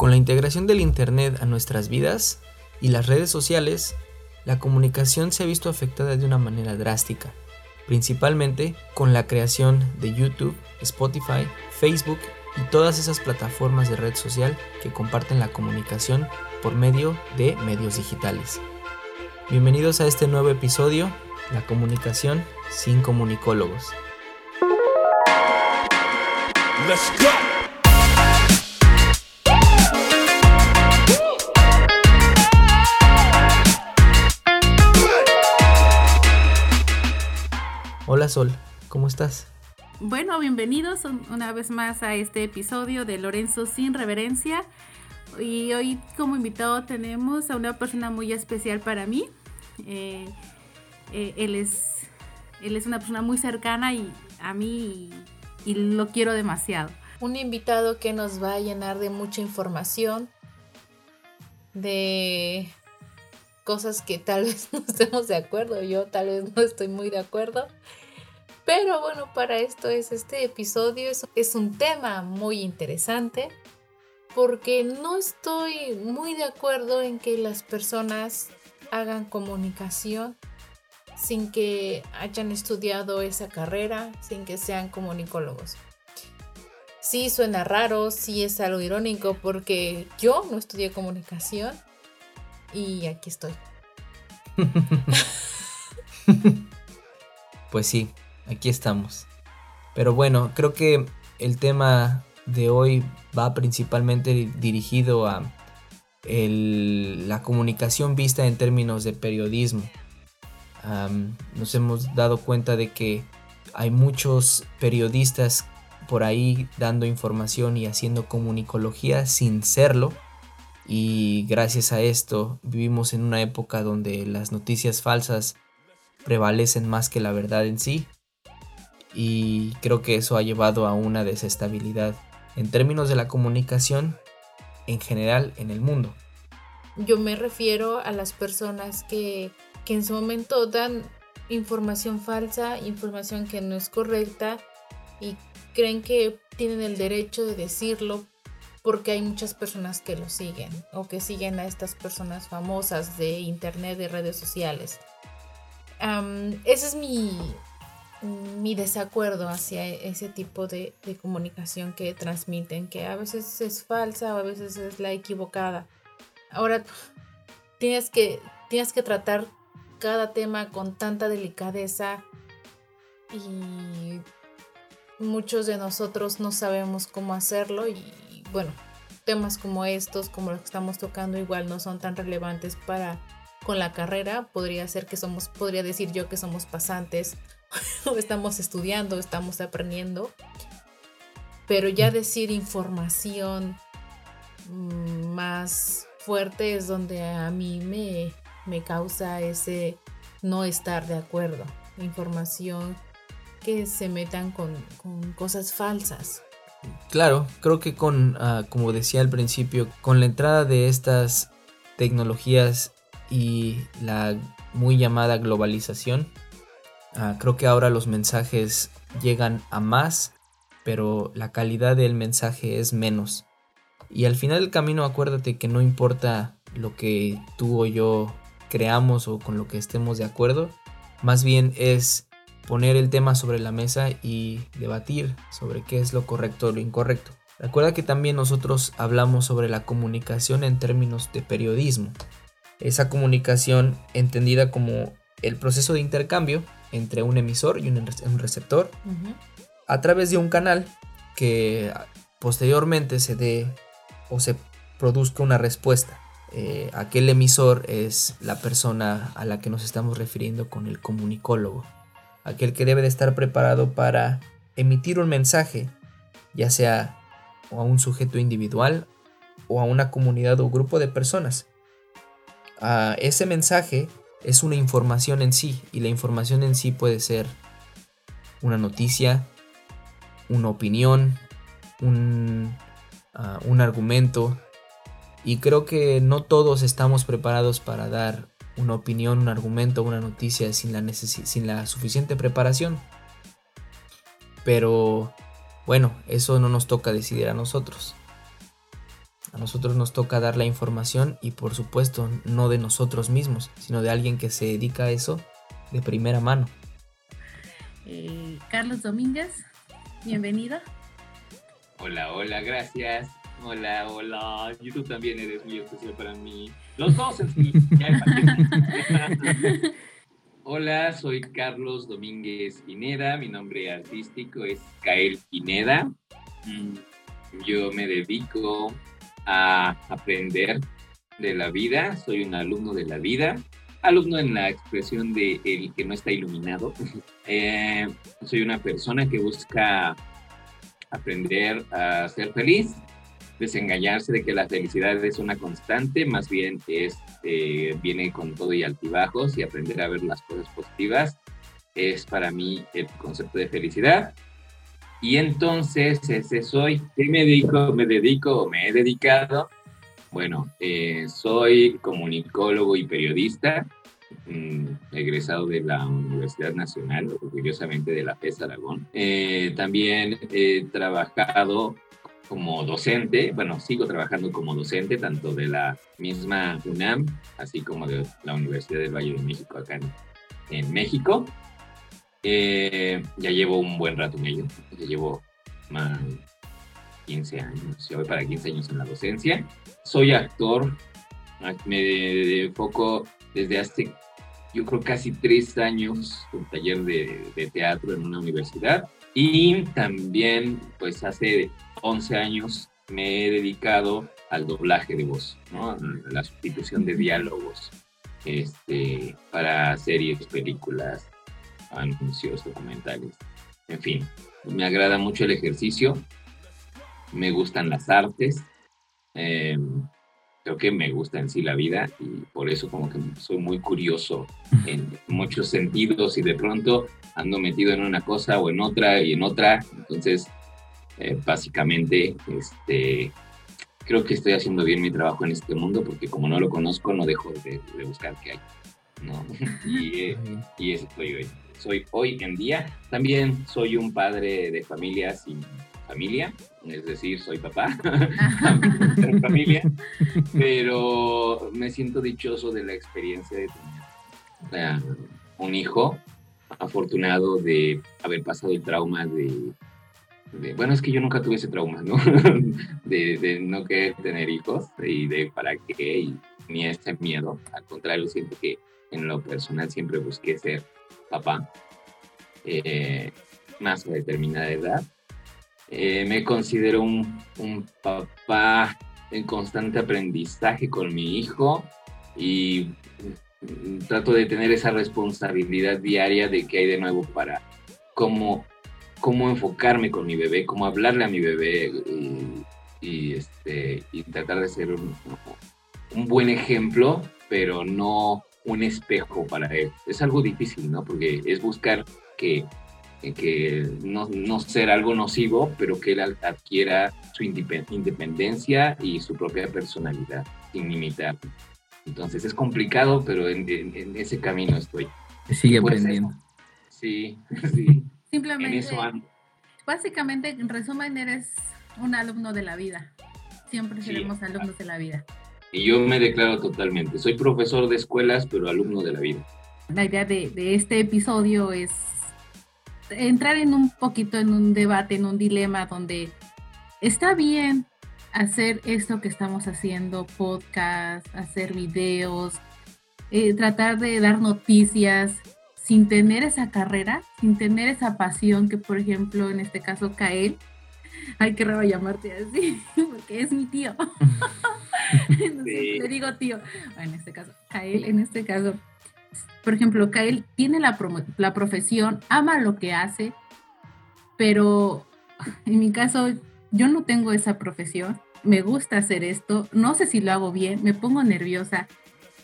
Con la integración del Internet a nuestras vidas y las redes sociales, la comunicación se ha visto afectada de una manera drástica, principalmente con la creación de YouTube, Spotify, Facebook y todas esas plataformas de red social que comparten la comunicación por medio de medios digitales. Bienvenidos a este nuevo episodio, La comunicación sin comunicólogos. Hola Sol, ¿cómo estás? Bueno, bienvenidos una vez más a este episodio de Lorenzo sin reverencia. Y hoy como invitado tenemos a una persona muy especial para mí. Eh, eh, él, es, él es una persona muy cercana y a mí y, lo quiero demasiado. Un invitado que nos va a llenar de mucha información, de cosas que tal vez no estemos de acuerdo, yo tal vez no estoy muy de acuerdo. Pero bueno, para esto es este episodio, es, un tema muy interesante porque no estoy muy de acuerdo en que las personas hagan comunicación sin que hayan estudiado esa carrera, sin que sean comunicólogos. Sí suena raro, sí es algo irónico porque yo no estudié comunicación y aquí estoy. pues sí, aquí estamos. Pero bueno, creo que el tema de hoy va principalmente dirigido a la comunicación vista en términos de periodismo. nos hemos dado cuenta de que hay muchos periodistas por ahí dando información y haciendo comunicología sin serlo. Y gracias a esto vivimos en una época donde las noticias falsas prevalecen más que la verdad en sí. Y creo que eso ha llevado a una desestabilidad en términos de la comunicación en general en el mundo. Yo me refiero a las personas que, que en su momento dan información falsa, información que no es correcta y creen que tienen el derecho de decirlo porque hay muchas personas que lo siguen o que siguen a estas personas famosas de internet, de redes sociales. ese es mi, mi desacuerdo hacia ese tipo de, comunicación que transmiten, que a veces es falsa o a veces es la equivocada. Ahora, tienes que, tienes que tratar cada tema con tanta delicadeza y muchos de nosotros no sabemos cómo hacerlo y bueno, temas como estos, como los que estamos tocando, igual no son tan relevantes para con la carrera. Podría ser que somos, podría decir yo que somos pasantes estamos estudiando, estamos aprendiendo. Pero ya decir información mm, más fuerte es donde a mí me, me causa ese no estar de acuerdo. Información que se metan con, cosas falsas. Claro, creo que con, ah, como decía al principio, con la entrada de estas tecnologías y la muy llamada globalización, Ah, creo que ahora los mensajes llegan a más, pero la calidad del mensaje es menos. Y al final del camino acuérdate que no importa lo que tú o yo creamos o con lo que estemos de acuerdo, más bien es poner el tema sobre la mesa y debatir sobre qué es lo correcto o lo incorrecto. Recuerda que también nosotros hablamos sobre la comunicación en términos de periodismo. Esa comunicación entendida como el proceso de intercambio entre un emisor y un, receptor a través de un canal que posteriormente se dé o se produzca una respuesta. Eh, aquel emisor es la persona a la que nos estamos refiriendo con el comunicólogo, aquel que debe de estar preparado para emitir un mensaje, ya sea a un sujeto individual o a una comunidad o grupo de personas. A ese mensaje es una información en sí y la información en sí puede ser una noticia, una opinión, un, ah, un argumento y creo que no todos estamos preparados para dar una opinión, un argumento, una noticia sin la, sin la suficiente preparación. Pero bueno, eso no nos toca decidir a nosotros. Nosotros nos toca dar la información y por supuesto no de nosotros mismos, sino de alguien que se dedica a eso de primera mano. Eh, Carlos Domínguez, bienvenido. Hola, hola, gracias. Hola, hola. YouTube también eres muy especial para mí. Los dos en sí. Hola, soy Carlos Domínguez Pineda. Mi nombre artístico es Kael Pineda. Mm, yo me dedico a aprender de la vida. Soy un alumno de la vida. Alumno en la expresión de el que no está iluminado. Eh, soy una persona que busca aprender a ser feliz, desengañarse de que la felicidad es una constante, más bien es, eh, viene con todo y altibajos y aprender a ver las cosas positivas es para mí el concepto de felicidad. Y entonces ese soy, ¿qué me dedico? Me dedico, me he dedicado. Bueno, eh, soy comunicólogo y periodista, mm, egresado de la Universidad Nacional, orgullosamente de la PES Aragón. Eh, también he trabajado como docente, bueno, sigo trabajando como docente tanto de la misma UNAM, así como de la Universidad del Valle de México acá en, México. Eh, ya llevo un buen rato en ello, ya llevo más 15 años, ya voy para 15 años en la docencia. Soy actor, me enfoco desde hace, yo creo, casi tres años un taller de, de teatro en una universidad y también, pues hace 11 años me he dedicado al doblaje de voz, ¿no? la sustitución de diálogos este, para series, películas, anuncios, documentales. En fin, me agrada mucho el ejercicio, me gustan las artes, em, creo que me gusta en sí la vida y por eso como que soy muy curioso en muchos sentidos y de pronto ando metido en una cosa o en otra y en otra. Entonces, eh, básicamente, este, creo que estoy haciendo bien mi trabajo en este mundo porque como no lo conozco, no dejo de, buscar qué hay. ¿no? y, eh, y eso estoy hoy. Soy hoy en día. También soy un padre de familia sin familia, es decir, soy papá, de familia, pero me siento dichoso de la experiencia de tener un hijo afortunado de haber pasado el trauma de, bueno, es que yo nunca tuve ese trauma, ¿no? de, no querer tener hijos y de para qué, y ni ese miedo. Al contrario, siento que en lo personal siempre busqué ser papá, eh, más a determinada edad. Eh, me considero un, un papá en constante aprendizaje con mi hijo y trato de tener esa responsabilidad diaria de que hay de nuevo para cómo, cómo enfocarme con mi bebé, cómo hablarle a mi bebé y, este, y tratar de ser un, buen ejemplo, pero no un espejo para él. Es algo difícil, ¿no? Porque es buscar que, que no, no ser algo nocivo, pero que él adquiera su independencia y su propia personalidad sin imitar. Entonces es complicado, pero en, ese camino estoy. Sigue pues aprendiendo. Sí, sí. Simplemente. En eso Básicamente, en resumen, eres un alumno de la vida. Siempre seremos alumnos de la vida. Y yo me declaro totalmente. Soy profesor de escuelas, pero alumno de la vida. La idea de, de este episodio es entrar en un poquito en un debate, en un dilema donde está bien hacer esto que estamos haciendo, podcast, hacer videos, eh, tratar de dar noticias sin tener esa carrera, sin tener esa pasión que, por ejemplo, en este caso, Kael, hay que raro llamarte así, porque es mi tío. le digo tío. En este caso, Kael, en este caso, por ejemplo, Kael tiene la, la profesión, ama lo que hace, pero en mi caso yo no tengo esa profesión, me gusta hacer esto, no sé si lo hago bien, me pongo nerviosa.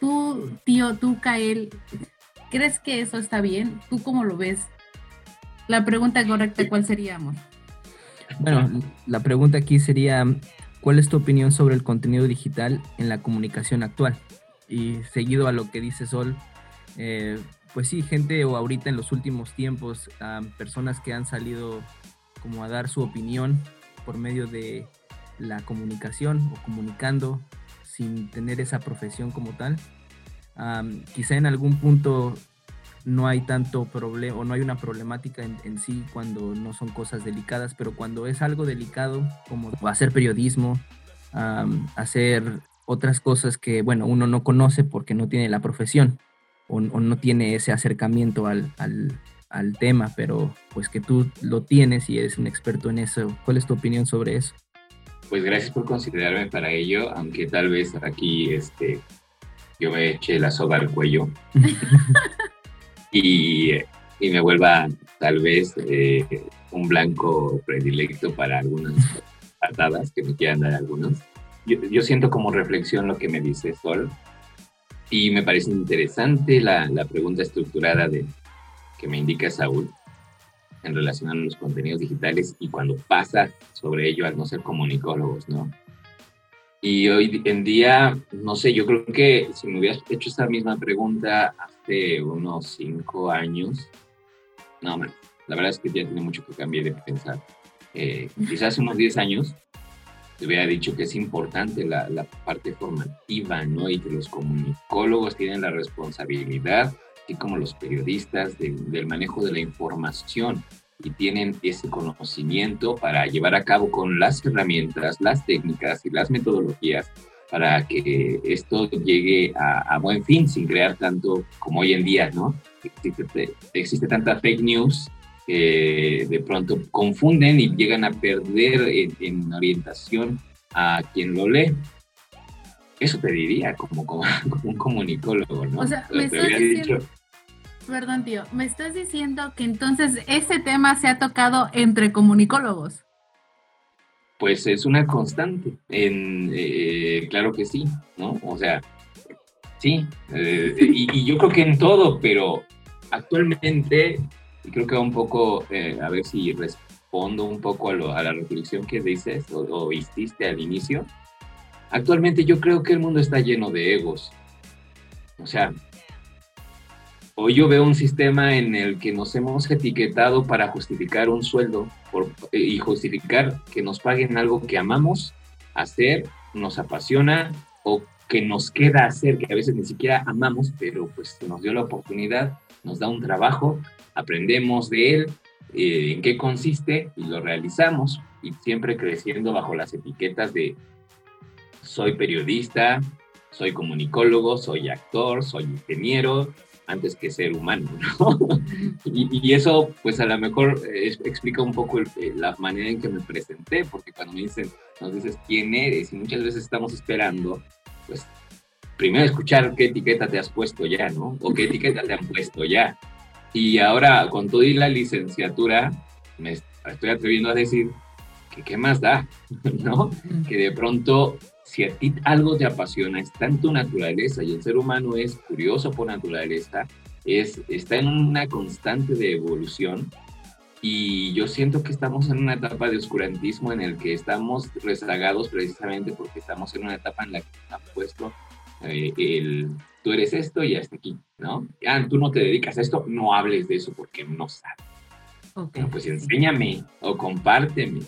Tú, tío, tú, Kael, ¿crees que eso está bien? ¿Tú cómo lo ves? La pregunta correcta, ¿cuál sería, amor? Bueno, la pregunta aquí sería, ¿cuál es tu opinión sobre el contenido digital en la comunicación actual? Y seguido a lo que dice Sol, eh, pues sí, gente o ahorita en los últimos tiempos, personas que han salido como a dar su opinión por medio de la comunicación o comunicando sin tener esa profesión como tal. quizá en algún punto no hay tanto problema o no hay una problemática en, sí cuando no son cosas delicadas, pero cuando es algo delicado como hacer periodismo, hacer otras cosas que, bueno, uno no conoce porque no tiene la profesión o, no tiene ese acercamiento al, al, tema, pero pues que tú lo tienes y eres un experto en eso. ¿Cuál es tu opinión sobre eso? Pues gracias por considerarme para ello, aunque tal vez aquí este, yo me eche la soga al cuello. y, y me vuelva tal vez eh, un blanco predilecto para algunas patadas que me quieran dar algunos. Yo, yo, siento como reflexión lo que me dice Sol y me parece interesante la, la pregunta estructurada de, que me indica Saúl en relación a los contenidos digitales y cuando pasa sobre ello al no ser comunicólogos, ¿no? Y hoy en día, no sé, yo creo que si me hubieras hecho esa misma pregunta hace unos cinco años, no, la verdad es que ya tiene mucho que cambiar de pensar. Eh, quizás unos 10 años te hubiera dicho que es importante la, parte formativa, ¿no? Y que los comunicólogos tienen la responsabilidad, así como los periodistas, del manejo de la información y tienen ese conocimiento para llevar a cabo con las herramientas, las técnicas y las metodologías para que esto llegue a, buen fin sin crear tanto como hoy en día, ¿no? Existe, existe tanta fake news que de pronto confunden y llegan a perder en, orientación a quien lo lee. Eso te diría como, como, un comunicólogo, ¿no? O sea, me estás diciendo, Perdón, tío, me estás diciendo que entonces ese tema se ha tocado entre comunicólogos. Pues es una constante, eh, claro que sí, ¿no? O sea, sí, eh, y, yo creo que en todo, pero actualmente, y creo que un poco, eh, a ver si respondo un poco a, la reflexión que dices o, o hiciste al inicio, actualmente yo creo que el mundo está lleno de egos. O sea, Hoy yo veo un sistema en el que nos hemos etiquetado para justificar un sueldo eh, y justificar que nos paguen algo que amamos hacer, nos apasiona o que nos queda hacer, que a veces ni siquiera amamos, pero pues nos dio la oportunidad, nos da un trabajo, aprendemos de él, eh, en qué consiste y lo realizamos y siempre creciendo bajo las etiquetas de soy periodista, soy comunicólogo, soy actor, soy ingeniero, antes que ser humano, ¿no? y, eso, pues a lo mejor eh, explica un poco eh, la manera en que me presenté, porque cuando me dicen, nos dices quién eres, y muchas veces estamos esperando, pues primero escuchar qué etiqueta te has puesto ya, ¿no? O qué etiqueta te han puesto ya. Y ahora, con todo y la licenciatura, me estoy atreviendo a decir que qué más da, ¿no? Que de pronto si a ti algo te apasiona, está en tu naturaleza y el ser humano es curioso por naturaleza, es, está en una constante de evolución y yo siento que estamos en una etapa de oscurantismo en el que estamos rezagados precisamente porque estamos en una etapa en la que nos han puesto eh, el tú eres esto y hasta aquí, ¿no? Ah, tú no te dedicas a esto, no hables de eso porque no sabes. pues enséñame o compárteme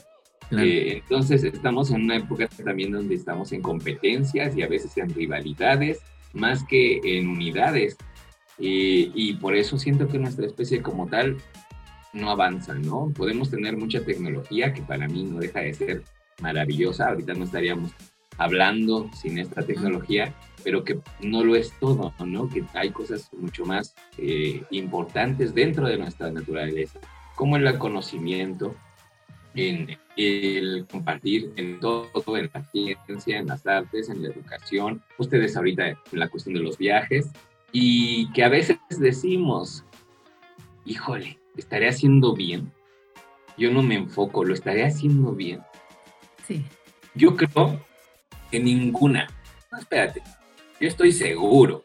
eh, entonces estamos en una época también donde estamos en competencias y a veces en rivalidades más que en unidades. y por eso siento que nuestra especie como tal no avanza, ¿no? Podemos tener mucha tecnología que para mí no deja de ser maravillosa. Ahorita no estaríamos hablando sin esta tecnología, pero que no lo es todo, ¿no? Que hay cosas mucho más eh, importantes dentro de nuestra naturaleza, como el conocimiento, en el compartir en todo, en la ciencia, en las artes, en la educación, ustedes ahorita en la cuestión de los viajes, y que a veces decimos, híjole, ¿estaré haciendo bien? Yo no me enfoco, ¿lo estaré haciendo bien? Sí. Yo creo que ninguna, no, espérate, yo estoy seguro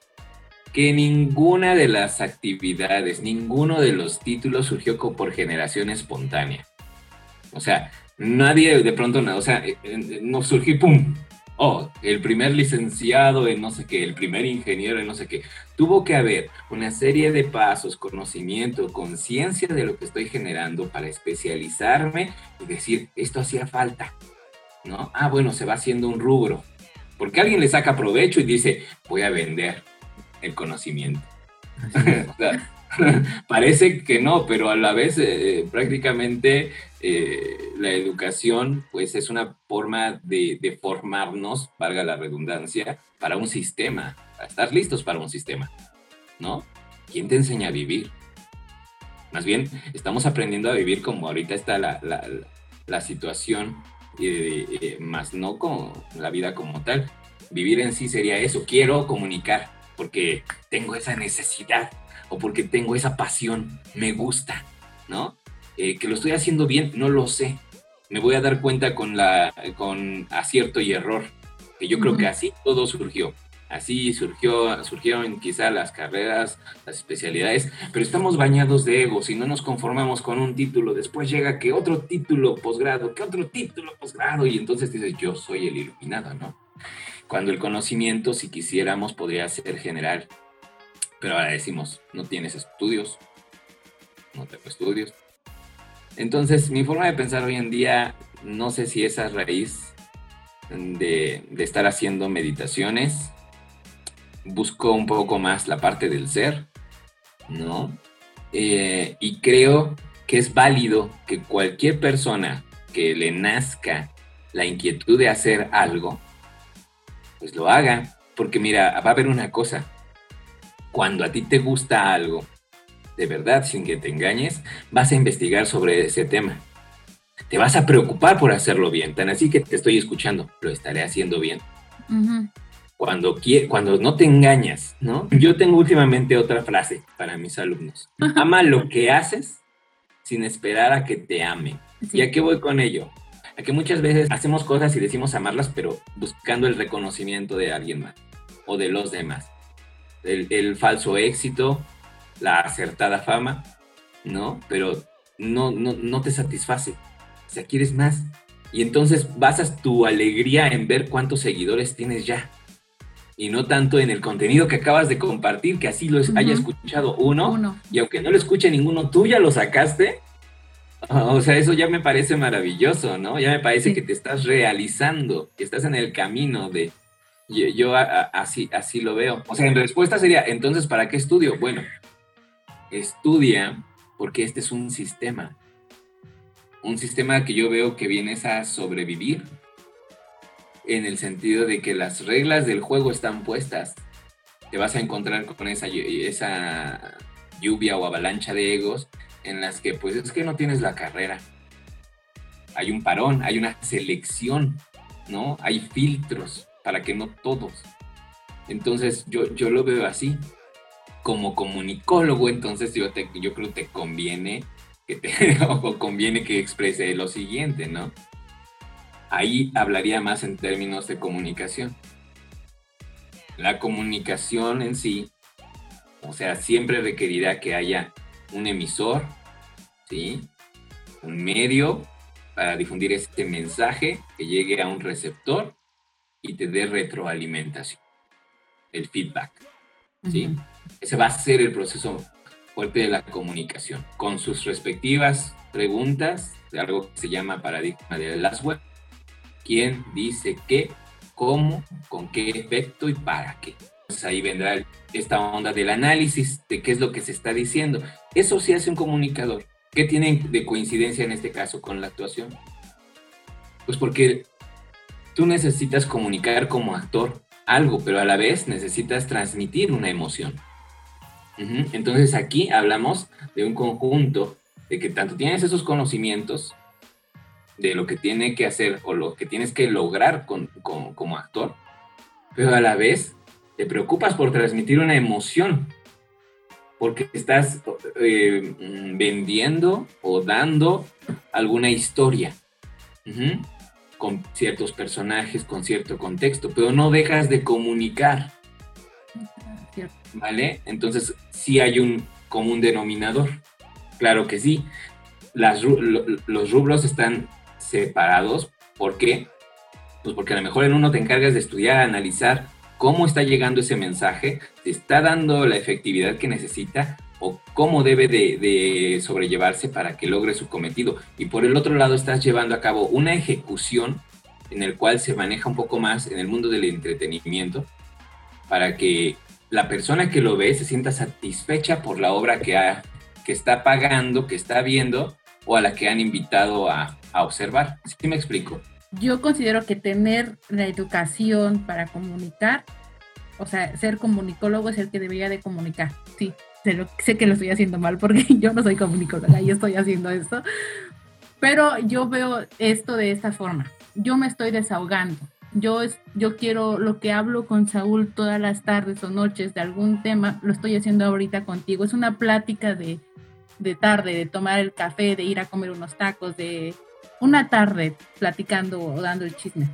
que ninguna de las actividades, ninguno de los títulos surgió por generación espontánea. O sea, nadie de pronto, o sea, eh, eh, no surgió, ¡pum! Oh, el primer licenciado en no sé qué, el primer ingeniero en no sé qué. Tuvo que haber una serie de pasos, conocimiento, conciencia de lo que estoy generando para especializarme y decir, esto hacía falta. ¿no? Ah, bueno, se va haciendo un rubro. Porque alguien le saca provecho y dice, voy a vender el conocimiento. parece que no, pero a la vez eh, prácticamente eh, la educación pues es una forma de, de, formarnos, valga la redundancia, para un sistema, para estar listos para un sistema, ¿no? ¿Quién te enseña a vivir? Más bien, estamos aprendiendo a vivir como ahorita está la, la, la situación, eh, más no con la vida como tal. Vivir en sí sería eso, quiero comunicar, porque tengo esa necesidad o porque tengo esa pasión, me gusta, ¿no? Eh, que lo estoy haciendo bien, no lo sé. Me voy a dar cuenta con, la, con acierto y error, que yo creo que así todo surgió. Así surgió, surgieron quizá las carreras, las especialidades, pero estamos bañados de ego, si no nos conformamos con un título, después llega que otro título posgrado, que otro título posgrado, y entonces dices, yo soy el iluminado, ¿no? Cuando el conocimiento, si quisiéramos, podría ser general, pero ahora decimos, no tienes estudios, no tengo estudios. Entonces, mi forma de pensar hoy en día, no sé si esa raíz de, estar haciendo meditaciones, busco un poco más la parte del ser, ¿no? Eh, y creo que es válido que cualquier persona que le nazca la inquietud de hacer algo, pues lo haga. Porque mira, va a haber una cosa. Cuando a ti te gusta algo, de verdad, sin que te engañes, vas a investigar sobre ese tema. Te vas a preocupar por hacerlo bien. Tan así que te estoy escuchando, lo estaré haciendo bien cuando, cuando no te engañas, ¿no? Yo tengo últimamente otra frase para mis alumnos. Ama lo que haces sin esperar a que te amen. ¿Y a qué voy con ello? A que muchas veces hacemos cosas y decimos amarlas, pero buscando el reconocimiento de alguien más o de los demás. El, el falso éxito, la acertada fama, ¿no? Pero no, no, no te satisface. O sea, quieres más. Y entonces basas tu alegría en ver cuántos seguidores tienes ya y no tanto en el contenido que acabas de compartir, que así lo haya escuchado uno, y aunque no lo escuche ninguno, tú ya lo sacaste. O sea, eso ya me parece maravilloso, ¿no? Ya me parece que te estás realizando, que estás en el camino de... Yo, así, así lo veo. O sea, en respuesta sería, entonces, ¿para qué estudio? Bueno, estudia porque este es un sistema. Un sistema que yo veo que vienes a sobrevivir en el sentido de que las reglas del juego están puestas. Te vas a encontrar con esa, esa lluvia o avalancha de egos en las que pues es que no tienes la carrera. Hay un parón, hay una selección, ¿no? Hay filtros para que no todos. Entonces yo, yo lo veo así. Como comunicólogo, entonces yo, te, yo creo que te conviene que te, o conviene que exprese lo siguiente, ¿no? ahí hablaría más en términos de comunicación. La comunicación en sí, o sea, siempre requerirá que haya un emisor, ¿sí? Un medio para difundir este mensaje que llegue a un receptor y te dé retroalimentación, el feedback, ¿sí? Ese va a ser el proceso fuerte de la comunicación, con sus respectivas preguntas, de algo que se llama paradigma de las web, quién dice qué, cómo, con qué efecto y para qué. Entonces ahí vendrá esta onda del análisis de qué es lo que se está diciendo. Eso sí hace un comunicador. ¿Qué tiene de coincidencia en este caso con la actuación? Pues porque tú necesitas comunicar como actor algo, pero a la vez necesitas transmitir una emoción. Entonces aquí hablamos de un conjunto de que tanto tienes esos conocimientos de lo que tiene que hacer o lo que tienes que lograr con, como actor, pero a la vez te preocupas por transmitir una emoción, porque estás eh, vendiendo o dando alguna historia con ciertos personajes, con cierto contexto, pero no dejas de comunicar. ¿Vale? Entonces, sí hay un común denominador. Claro que sí. Las, los rubros están separados. ¿Por qué? Pues porque a lo mejor en uno te encargas de estudiar, analizar cómo está llegando ese mensaje, te está dando la efectividad que necesita o cómo debe de, sobrellevarse para que logre su cometido. Y por el otro lado estás llevando a cabo una ejecución en el cual se maneja un poco más en el mundo del entretenimiento para que la persona que lo ve se sienta satisfecha por la obra que, ha, que está pagando, que está viendo o a la que han invitado a, a observar. ¿Sí me explico? Yo considero que tener la educación para comunicar, o sea, ser comunicólogo es el que debería de comunicar. Sí, sé, sé que lo estoy haciendo mal porque yo no soy comunicóloga y estoy haciendo esto, pero yo veo esto de esta forma. Yo me estoy desahogando. Yo, yo quiero lo que hablo con Saúl todas las tardes o noches de algún tema, lo estoy haciendo ahorita contigo. Es una plática de, de tarde, de tomar el café, de ir a comer unos tacos, de una tarde platicando o dando el chisme.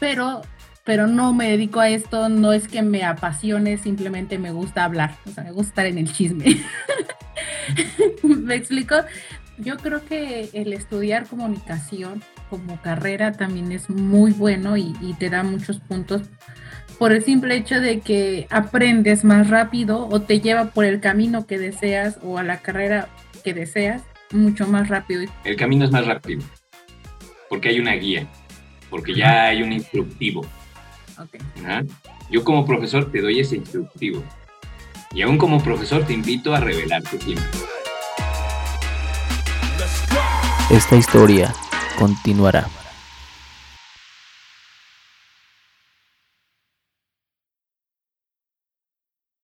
Pero, pero no me dedico a esto, no es que me apasione, simplemente me gusta hablar, o sea, me gusta estar en el chisme. ¿Me explico? Yo creo que el estudiar comunicación como carrera también es muy bueno y, y te da muchos puntos por el simple hecho de que aprendes más rápido o te lleva por el camino que deseas o a la carrera que deseas mucho más rápido. El camino es más rápido porque hay una guía, porque ya hay un instructivo. Okay. Yo como profesor te doy ese instructivo y aún como profesor te invito a revelarte siempre. Esta historia continuará.